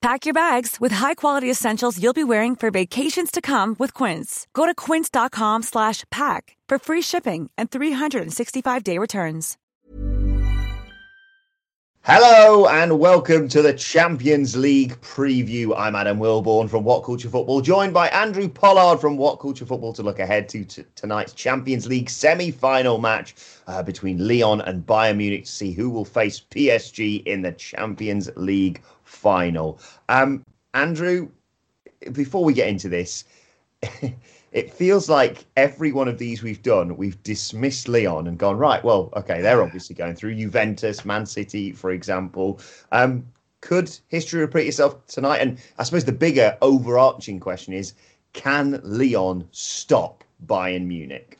Pack your bags with high-quality essentials you'll be wearing for vacations to come with Quince. Go to quince.com/pack for free shipping and 365-day returns. Hello and welcome to the Champions League preview. I'm Adam Wilborn from What Culture Football, joined by Andrew Pollard from What Culture Football to look ahead to t- tonight's Champions League semi-final match uh, between Lyon and Bayern Munich to see who will face PSG in the Champions League final. Um, Andrew, before we get into this, it feels like every one of these we've done, we've dismissed Lyon and gone, right, well, okay, they're obviously going through Juventus, Man City, for example. Um, could history repeat itself tonight? And I suppose the bigger overarching question is can Lyon stop Bayern Munich?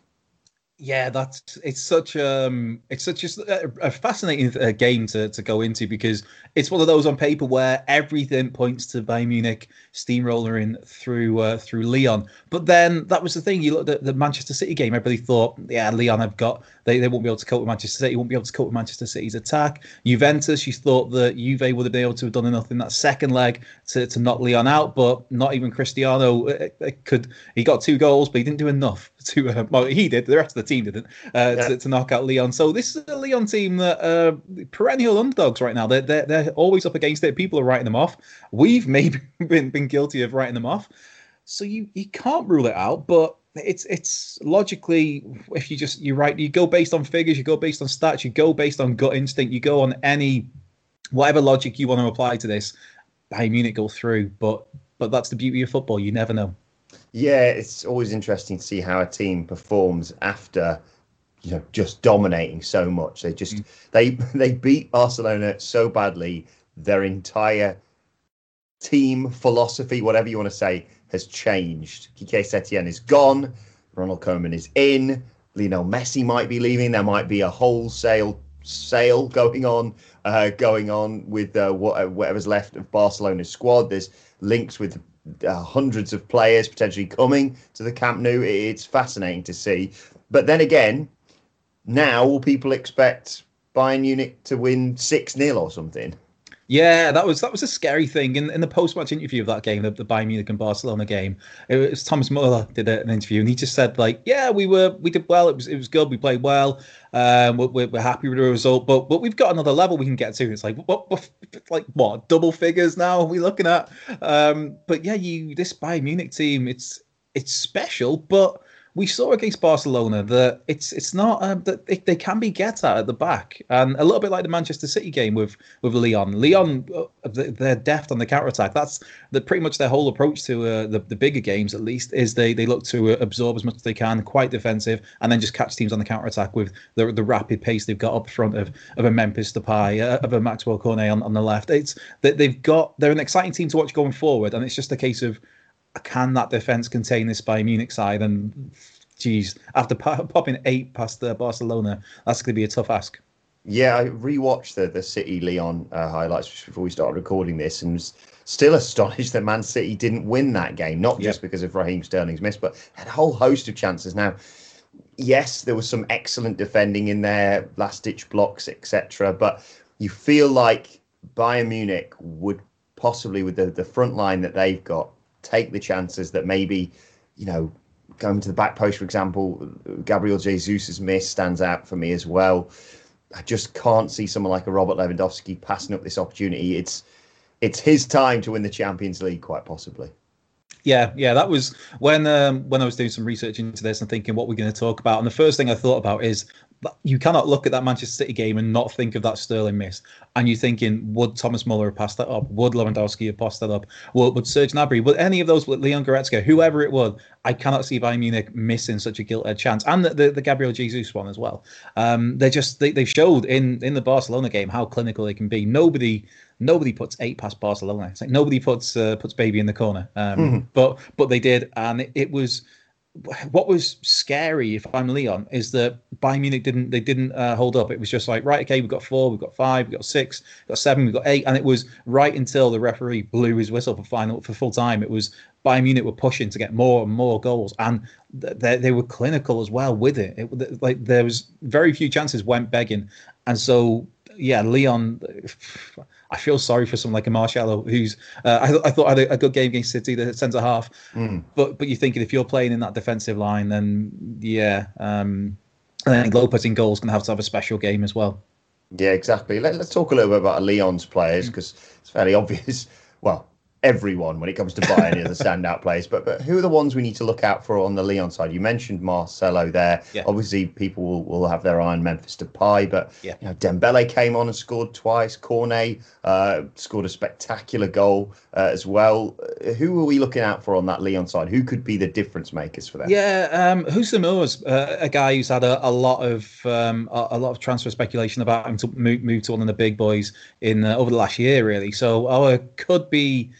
Yeah, that's it's such um it's such a, a fascinating uh, game to, to go into because it's one of those on paper where everything points to Bayern Munich steamrolling through uh, through Lyon. But then that was the thing. You looked at the Manchester City game. Everybody thought, yeah, Lyon have got they, they won't be able to cope with Manchester City. Won't be able to cope with Manchester City's attack. Juventus, you thought that Juve would have been able to have done enough in that second leg to, to knock Lyon out, but not even Cristiano uh, uh, could. He got two goals, but he didn't do enough to. Uh, well, he did. The rest of the team didn't uh, yeah. to, to, knock out Lyon. So this is a Lyon team that uh, perennial underdogs right now. They're, they're they're always up against it. People are writing them off. We've maybe been been guilty of writing them off. So you you can't rule it out, but it's it's logically if you just you write you go based on figures, you go based on stats, you go based on gut instinct, you go on any whatever logic you want to apply to this. Bayern Munich go through, but but that's the beauty of football. You never know. Yeah, it's always interesting to see how a team performs after you know just dominating so much. They just mm. they they beat Barcelona so badly. Their entire team philosophy, whatever you want to say, has changed. Quique Setien is gone. Ronald Koeman is in. Lionel Messi might be leaving. There might be a wholesale sale going on, uh, going on with uh, whatever's left of Barcelona's squad. There's links with uh, hundreds of players potentially coming to the Camp Nou. It's fascinating to see. But then again, now will people expect Bayern Munich to win 6 0 or something? Yeah, that was that was a scary thing in, in the post match interview of that game, the, the Bayern Munich and Barcelona game. It was Thomas Muller did an interview, and he just said like, "Yeah, we were we did well. It was it was good. We played well. Um, we're, we're happy with the result, but but we've got another level we can get to. It's like what, what like what double figures now are we looking at? Um, but yeah, you this Bayern Munich team, it's it's special, but we saw against Barcelona that it's it's not um, that they, they, can be get at at the back, and a little bit like the Manchester City game with with Lyon. Lyon, uh, they're deft on the counter attack. That's the, pretty much their whole approach to uh, the the bigger games. At least is they they look to uh, absorb as much as they can, quite defensive, and then just catch teams on the counter attack with the the rapid pace they've got up front of of a Memphis Depay, uh, of a Maxwell Cornet on, on the left. It's that they've got they're an exciting team to watch going forward, and it's just a case of can that defense contain this Bayern Munich side? And geez, after popping eight past uh, Barcelona, that's going to be a tough ask. Yeah, I rewatched the the City Lyon uh, highlights before we started recording this, and was still astonished that Man City didn't win that game. Not just because of Raheem Sterling's miss, but had a whole host of chances. Now, yes, there was some excellent defending in there, last ditch blocks, etc. But you feel like Bayern Munich would possibly, with the the front line that they've got, take the chances that maybe, you know, going to the back post, for example, Gabriel Jesus' miss stands out for me as well. I just can't see someone like a Robert Lewandowski passing up this opportunity. It's it's his time to win the Champions League, quite possibly. Yeah, yeah, that was when um, when I was doing some research into this and thinking what we're going to talk about. And the first thing I thought about is you cannot look at that Manchester City game and not think of that Sterling miss. And you're thinking, would Thomas Muller have passed that up? Would Lewandowski have passed that up? Would, would Serge Gnabry? Would any of those? Leon Goretzka? Whoever it was, I cannot see Bayern Munich missing such a gilt-edged chance. And the, the, the Gabriel Jesus one as well. Um, they just they, they've showed in in the Barcelona game how clinical they can be. Nobody nobody puts eight past Barcelona. It's like nobody puts uh, puts baby in the corner. Um, mm-hmm. But but they did, and it, it was what was scary if I'm Lyon, is that Bayern Munich didn't they didn't uh, hold up. It was just like right, okay, we've got four, we've got five, we've got six, we've got seven, we've got eight, and it was right until the referee blew his whistle for final for full time. It was Bayern Munich were pushing to get more and more goals, and they, they were clinical as well with it. it. Like there was very few chances went begging, and so yeah, Lyon. I feel sorry for someone like a Marcelo, who's uh, I, I, thought had a, a, good game against City, the centre half. Mm. But but you're thinking if you're playing in that defensive line, then yeah, um, I think Lopes in goal is going to have to have a special game as well. Yeah, exactly. Let, us talk a little bit about Lyon's players because mm. it's fairly obvious. Well, everyone when it comes to buying any of the standout players. But but who are the ones we need to look out for on the Lyon side? You mentioned Marcelo there. Yeah. Obviously, people will, will have their eye on Memphis Depay, but yeah. you know Dembele came on and scored twice. Cornet uh, scored a spectacular goal uh, as well. Who are we looking out for on that Lyon side? Who could be the difference makers for them? Yeah, um, Houssem Aouar's uh, a guy who's had a, a lot of um, a, a, lot of transfer speculation about him to move, move to one of the big boys in uh, over the last year, really. So our could be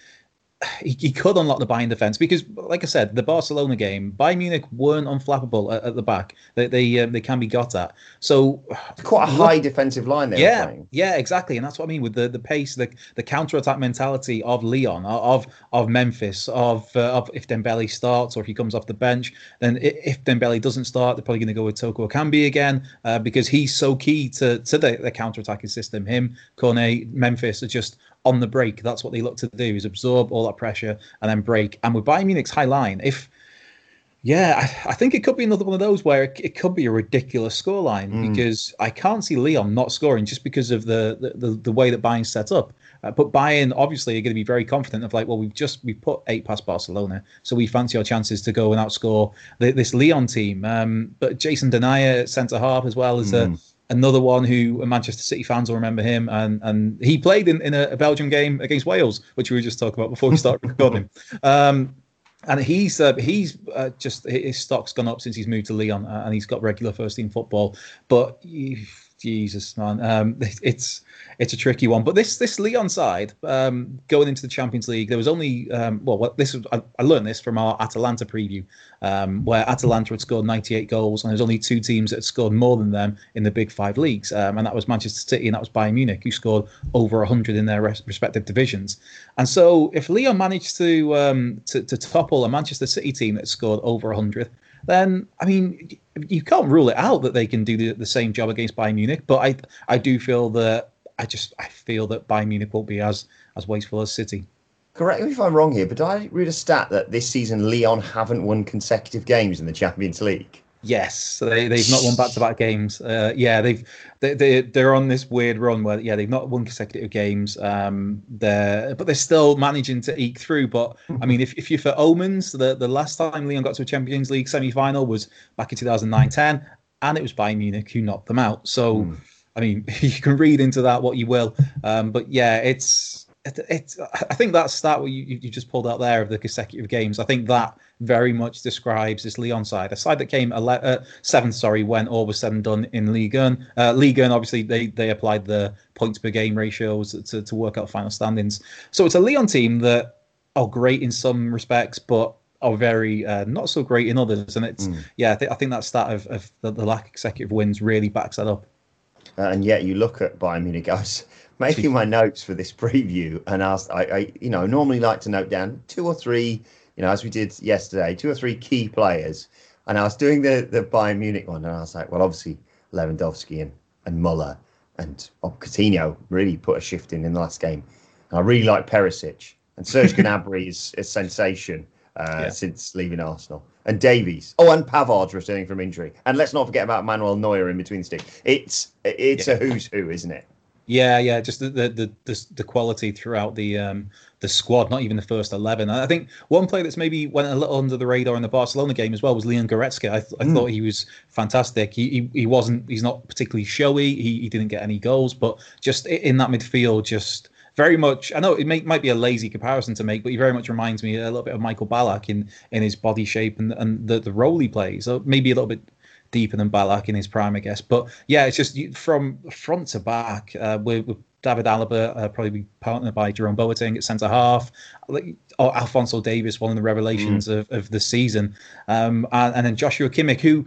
he, he, could unlock the Bayern defense because, like I said, the Barcelona game, Bayern Munich weren't unflappable at, at the back. They they, um, they can be got at. So quite a high look, defensive line there. Yeah, yeah, exactly, and that's what I mean with the, the pace, the the counter attack mentality of Lyon, of of Memphis, of uh, of if Dembele starts or if he comes off the bench, then if Dembele doesn't start, they're probably going to go with Toko Ekambi again uh, because he's so key to to the, the counter attacking system. Him, Cornet, Memphis are just on the break. That's what they look to do is absorb all that pressure and then break. And with Bayern Munich's high line, if yeah, I, I, think it could be another one of those where it, it could be a ridiculous scoreline mm. because I can't see Lyon not scoring just because of the the, the, the way that Bayern's set up. Uh, but Bayern obviously are going to be very confident of like, well, we've just we put eight past Barcelona, so we fancy our chances to go and outscore the, this Lyon team. Um, but Jason Denayer centre half as well as mm. a another one who Manchester City fans will remember him, and and he played in, in a, a Belgian game against Wales, which we were just talking about before we started recording. Um, and he's uh, he's uh, just his stock's gone up since he's moved to Lyon, uh, and he's got regular first team football. But Jesus, man, um, it's it's a tricky one. But this this Lyon side um, going into the Champions League, there was only um, well, this was, I, I, learned this from our Atalanta preview, um, where Atalanta had scored 98 goals, and there's only two teams that had scored more than them in the Big Five leagues, um, and that was Manchester City and that was Bayern Munich, who scored over 100 in their res- respective divisions. And so, if Lyon managed to, um, to to topple a Manchester City team that scored over 100 then I mean you can't rule it out that they can do the, the same job against Bayern Munich. But I I do feel that I just I feel that Bayern Munich won't be as as wasteful as City. Correct me if I'm wrong here, but I read a stat that this season Lyon haven't won consecutive games in the Champions League? Yes, so they they've not won back to back games. Uh, yeah, they've they they they're on this weird run where yeah they've not won consecutive games. Um, they're but they're still managing to eke through. But I mean, if, if you're for omens, the the last time Lyon got to a Champions League semi final was back in 2009-10, and it was Bayern Munich who knocked them out. So. Mm I mean, you can read into that what you will, um, but yeah, it's it's. I think that stat what you, you just pulled out there of the consecutive games. I think that very much describes this Lyon side, a side that came ele- uh, seventh, sorry, when all was said and done in Ligue 1. Uh, Ligue 1, obviously, they they applied the points per game ratios to to work out final standings. So it's a Lyon team that are great in some respects, but are very uh, not so great in others. And it's mm. yeah, I, th- I, think that stat of, of the, the lack of consecutive wins really backs that up. Uh, and yet you look at Bayern Munich. I was making my notes for this preview, and asked, I, I, you know, normally like to note down two or three, you know, as we did yesterday, two or three key players. And I was doing the the Bayern Munich one, and I was like, well, obviously Lewandowski and and Muller and oh, Coutinho really put a shift in in the last game. And I really like Perisic and Serge Gnabry is a sensation uh, yeah. since leaving Arsenal. And Davies. Oh, and Pavard's returning from injury. And let's not forget about Manuel Neuer in between the sticks. It's it's yeah. a who's who, isn't it? Yeah, yeah, just the the the, the quality throughout the um, the squad, not even the first eleven. I think one player that's maybe went a little under the radar in the Barcelona game as well was Leon Goretzka. I, th- I mm. thought he was fantastic. He, he, he wasn't he's not particularly showy. He he didn't get any goals, but just in that midfield, just very much. I know it may, might be a lazy comparison to make, but he very much reminds me a little bit of Michael Ballack in in his body shape and and the the role he plays. So maybe a little bit deeper than Ballack in his prime, I guess. But yeah, it's just from front to back. Uh, with, with David Alaba uh, probably be partnered by Jerome Boateng at centre half. Like, or Alphonso Davies, one of the revelations mm. of, of the season, um, and, and, then Joshua Kimmich, who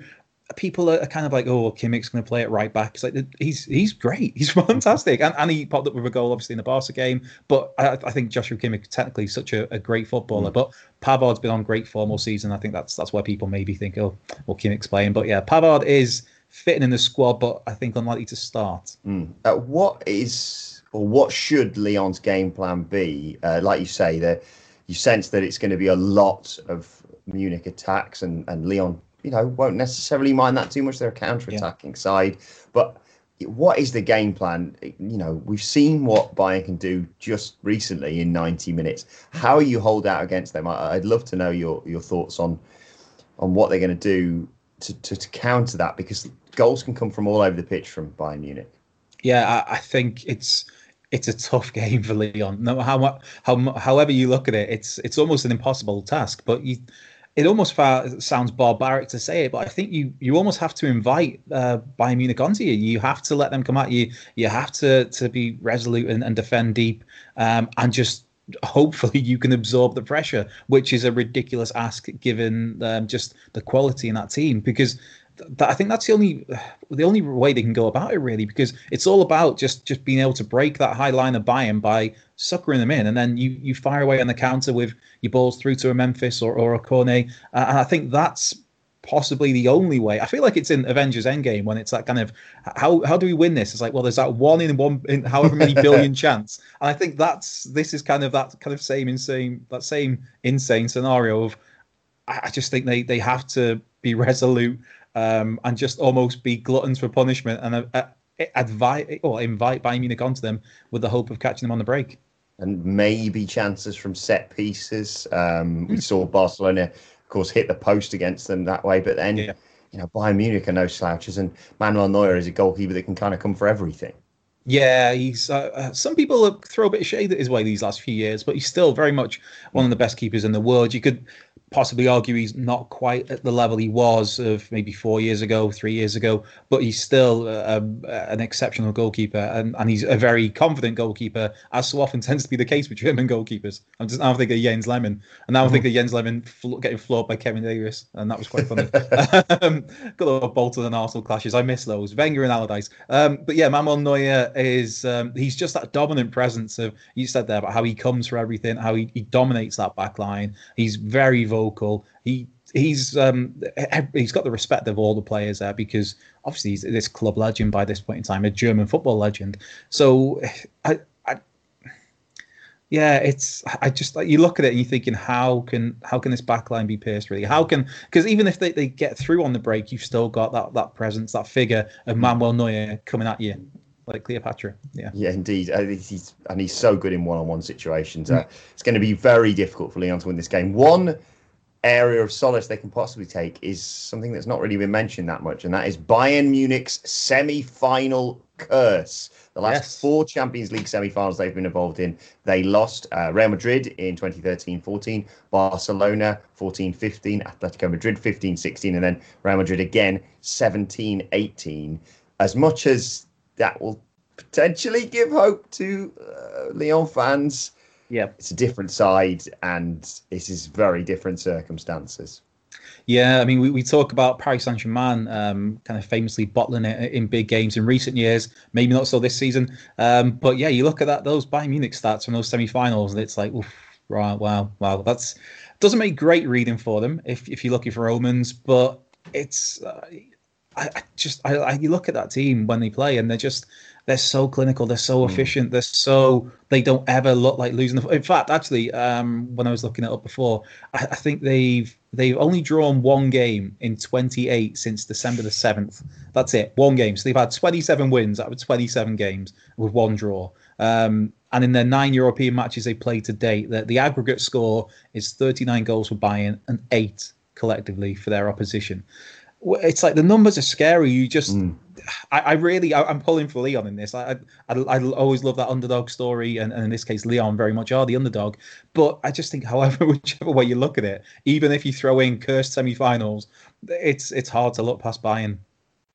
people are kind of like, oh, Kimmich's going to play it right back. It's like he's he's great, he's fantastic, and, and he popped up with a goal obviously in the Barca game. But I, I think Joshua Kimmich technically such a, a great footballer. Mm. But Pavard's been on great form all season. I think that's that's where people maybe think, oh, well, Kimmich's playing. But yeah, Pavard is fitting in the squad, but I think unlikely to start. Mm. Uh, what is or what should Lyon's game plan be? Uh, like you say, that you sense that it's going to be a lot of Munich attacks, and and Lyon you know, won't necessarily mind that too much. They're a counter-attacking yeah. side, but what is the game plan? You know, we've seen what Bayern can do just recently in 90 minutes. How you hold out against them? I'd love to know your your thoughts on on what they're going to do to, to, to counter that because goals can come from all over the pitch from Bayern Munich. Yeah, I, I think it's it's a tough game for Lyon. No, how how however you look at it, it's it's almost an impossible task. But you it almost sounds barbaric to say it, but I think you you almost have to invite uh, Bayern Munich onto you. You have to let them come at you. You have to to be resolute and, and defend deep, um, and just hopefully you can absorb the pressure, which is a ridiculous ask given um, just the quality in that team. Because that, I think that's the only the only way they can go about it really because it's all about just just being able to break that high line of Bayern by suckering them in and then you you fire away on the counter with your balls through to a Memphis or, or a Cornet uh, and I think that's possibly the only way. I feel like it's in Avengers Endgame when it's that kind of how how do we win this? It's like well, there's that one in one in however many billion chance, and I think that's this is kind of that kind of same insane that same insane scenario of I, I just think they they have to be resolute um, and just almost be gluttons for punishment and uh, uh, advise or invite Bayern Munich onto them with the hope of catching them on the break. And maybe chances from set pieces. Um, we hmm. saw Barcelona, of course, hit the post against them that way, but then. Yeah. You know, Bayern Munich are no slouches, and Manuel Neuer is a goalkeeper that can kind of come for everything. Yeah, he's. Uh, uh some people throw a bit of shade at his way these last few years, but he's still very much one of the best keepers in the world. You could possibly argue he's not quite at the level he was of maybe four years ago, three years ago, but he's still uh, um, an exceptional goalkeeper, and, and he's a very confident goalkeeper, as so often tends to be the case with German goalkeepers. I'm just now thinking of Jens Lehmann, and now I'm thinking of Jens Lehmann fl- getting floored by Kevin Davies, and that was quite funny. um, good old Bolton and Arsenal clashes. I miss those. Wenger and Allardyce. Um, but yeah, Manuel Neuer is um, he's just that dominant presence of you said there about how he comes for everything, how he, he dominates that back line. He's very vocal. He he's um, he's got the respect of all the players there because obviously he's this club legend by this point in time, a German football legend. So I, I yeah, it's I just like you look at it and you're thinking how can how can this backline be pierced really? How can because even if they, they get through on the break, you've still got that that presence, that figure of Manuel Neuer coming at you like Cleopatra. Yeah. Yeah, indeed. Uh, he's and he's so good in one-on-one situations. Uh, it's going to be very difficult for Lyon to win this game. One area of solace they can possibly take is something that's not really been mentioned that much, and that is Bayern Munich's semi-final curse. The last yes. four Champions League semi-finals they've been involved in, they lost uh, Real Madrid in 2013-14, Barcelona 14-15, Atletico Madrid 15-16, and then Real Madrid again 17-18. As much as that will potentially give hope to uh, Lyon fans. Yeah, it's a different side, and this is very different circumstances. Yeah, I mean, we, we talk about Paris Saint Germain um, kind of famously bottling it in big games in recent years. Maybe not so this season, um, but yeah, you look at that those Bayern Munich stats from those semi-finals, and it's like, oof, right, wow, wow, that's doesn't make great reading for them if if you're looking for omens, but it's uh, I, I just I, I, you look at that team when they play and they're just they're so clinical, they're so hmm. efficient, they're so they don't ever look like losing. The, in fact, actually, um, when I was looking it up before, I, I, think they've they've only drawn one game in 28 since December the seventh. That's it, one game. So they've had 27 wins out of 27 games with one draw. Um, and in their nine European matches they played to date, the, the aggregate score is 39 goals for Bayern and eight collectively for their opposition it's like the numbers are scary. You just, mm. I, I, really, I, am pulling for Lyon in this. I, I, I always love that underdog story, and, and, in this case, Lyon very much are the underdog. But I just think, however, whichever way you look at it, even if you throw in cursed semi-finals, it's it's hard to look past Bayern.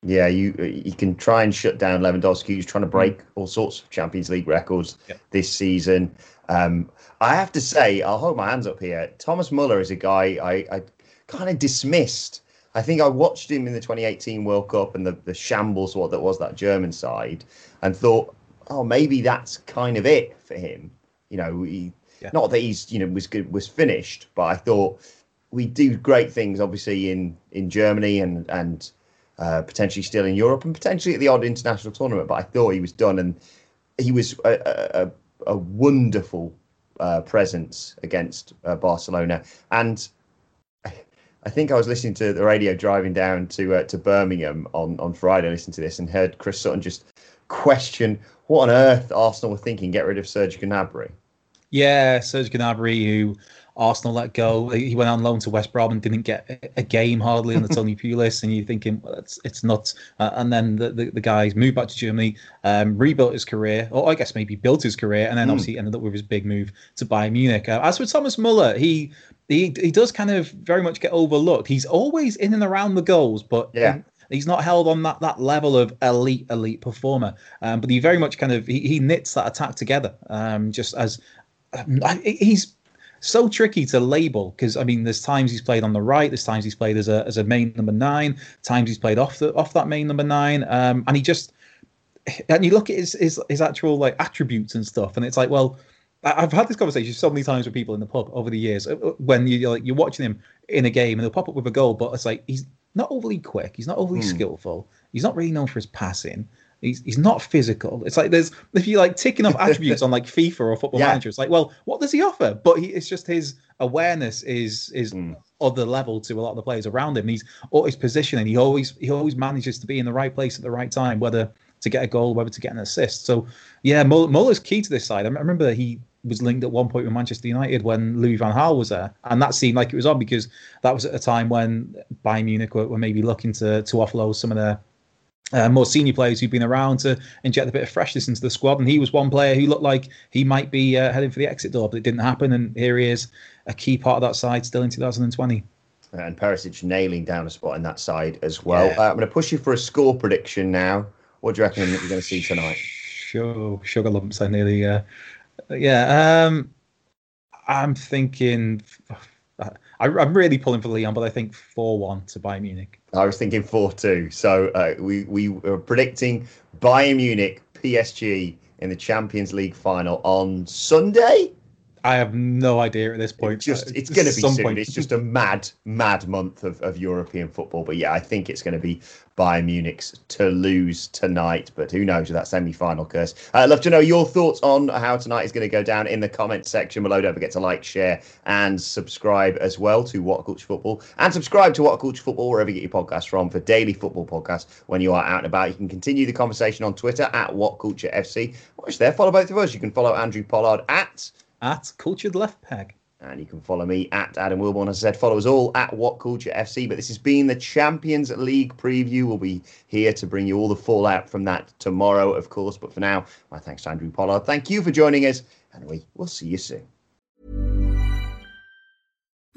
Yeah, you you can try and shut down Lewandowski, who's trying to break mm. all sorts of Champions League records yeah. this season. Um, I have to say, I'll hold my hands up here. Thomas Muller is a guy I, I kind of dismissed I think I watched him in the 2018 World Cup and the, the shambles what that was that German side, and thought, oh, maybe that's kind of it for him. You know, he, yeah. not that he's you know was good was finished, but I thought we do great things obviously in in Germany and and uh, potentially still in Europe and potentially at the odd international tournament. But I thought he was done, and he was a, a, a wonderful uh, presence against uh, Barcelona and I think I was listening to the radio driving down to uh, to Birmingham on, on Friday, listening to this, and heard Chris Sutton just question what on earth Arsenal were thinking, get rid of Serge Gnabry. Yeah, Serge Gnabry, who Arsenal let go. He went on loan to West Brom and didn't get a game hardly on the Tony Pulis, and you're thinking, well, it's it's nuts. Uh, and then the, the, the, guys moved back to Germany, um, rebuilt his career, or I guess maybe built his career, and then mm. obviously ended up with his big move to Bayern Munich. Uh, as for Thomas Muller, he he he does kind of very much get overlooked. He's always in and around the goals, but yeah. He's not held on that, that level of elite elite performer, um, but he very much kind of he, he knits that attack together. Um, just as um, he's so tricky to label because I mean, there's times he's played on the right, there's times he's played as a as a main number nine, times he's played off the off that main number nine, um, and he just and you look at his, his his actual like attributes and stuff, and it's like, well, I've had this conversation so many times with people in the pub over the years uh, uh, when you, are like you're watching him in a game and he'll pop up with a goal, but it's like he's not overly quick, he's not overly mm. skillful, he's not really known for his passing. He's, he's not physical. It's like there's if you like ticking off attributes on like FIFA or Football yeah. Manager, it's like, well, what does he offer? But he, it's just his awareness is is mm. other level to a lot of the players around him. he's or his positioning. He always he always manages to be in the right place at the right time, whether to get a goal, whether to get an assist. So yeah, Muller's key to this side. I remember he was linked at one point with Manchester United when Louis van Gaal was there, and that seemed like it was on because that was at a time when Bayern Munich were, were maybe looking to to offload some of their uh, more senior players who've been around to inject a bit of freshness into the squad. And he was one player who looked like he might be uh, heading for the exit door, but it didn't happen. And here he is, a key part of that side still in 2020. And Perisic nailing down a spot in that side as well. Yeah. Uh, I'm going to push you for a score prediction now. What do you reckon that you're going to see tonight? Sure, sugar lumps. I nearly, uh, yeah. Um, I'm thinking. I, am really pulling for Lyon, but I think four one to Bayern Munich. I was thinking four two. So uh, we we were predicting Bayern Munich PSG in the Champions League final on Sunday. I have no idea at this point. It's just it's going to be soon. Point. It's just a mad, mad month of, of European football. But yeah, I think it's going to be Bayern Munich's to lose tonight. But who knows with that semi-final curse? Uh, I'd love to know your thoughts on how tonight is going to go down in the comments section below. Don't forget to like, share, and subscribe as well to What Culture Football, and subscribe to What Culture Football wherever you get your podcasts from for daily football podcasts when you are out and about. You can continue the conversation on Twitter at What Culture FC. Watch there, follow both of us. You can follow Andrew Pollard at at Cultured Left Peg. And you can follow me at Adam Wilborn. As I said, follow us all at What Culture FC. But this has been the Champions League preview. We'll be here to bring you all the fallout from that tomorrow, of course. But for now, my thanks to Andrew Pollard. Thank you for joining us, and we will see you soon.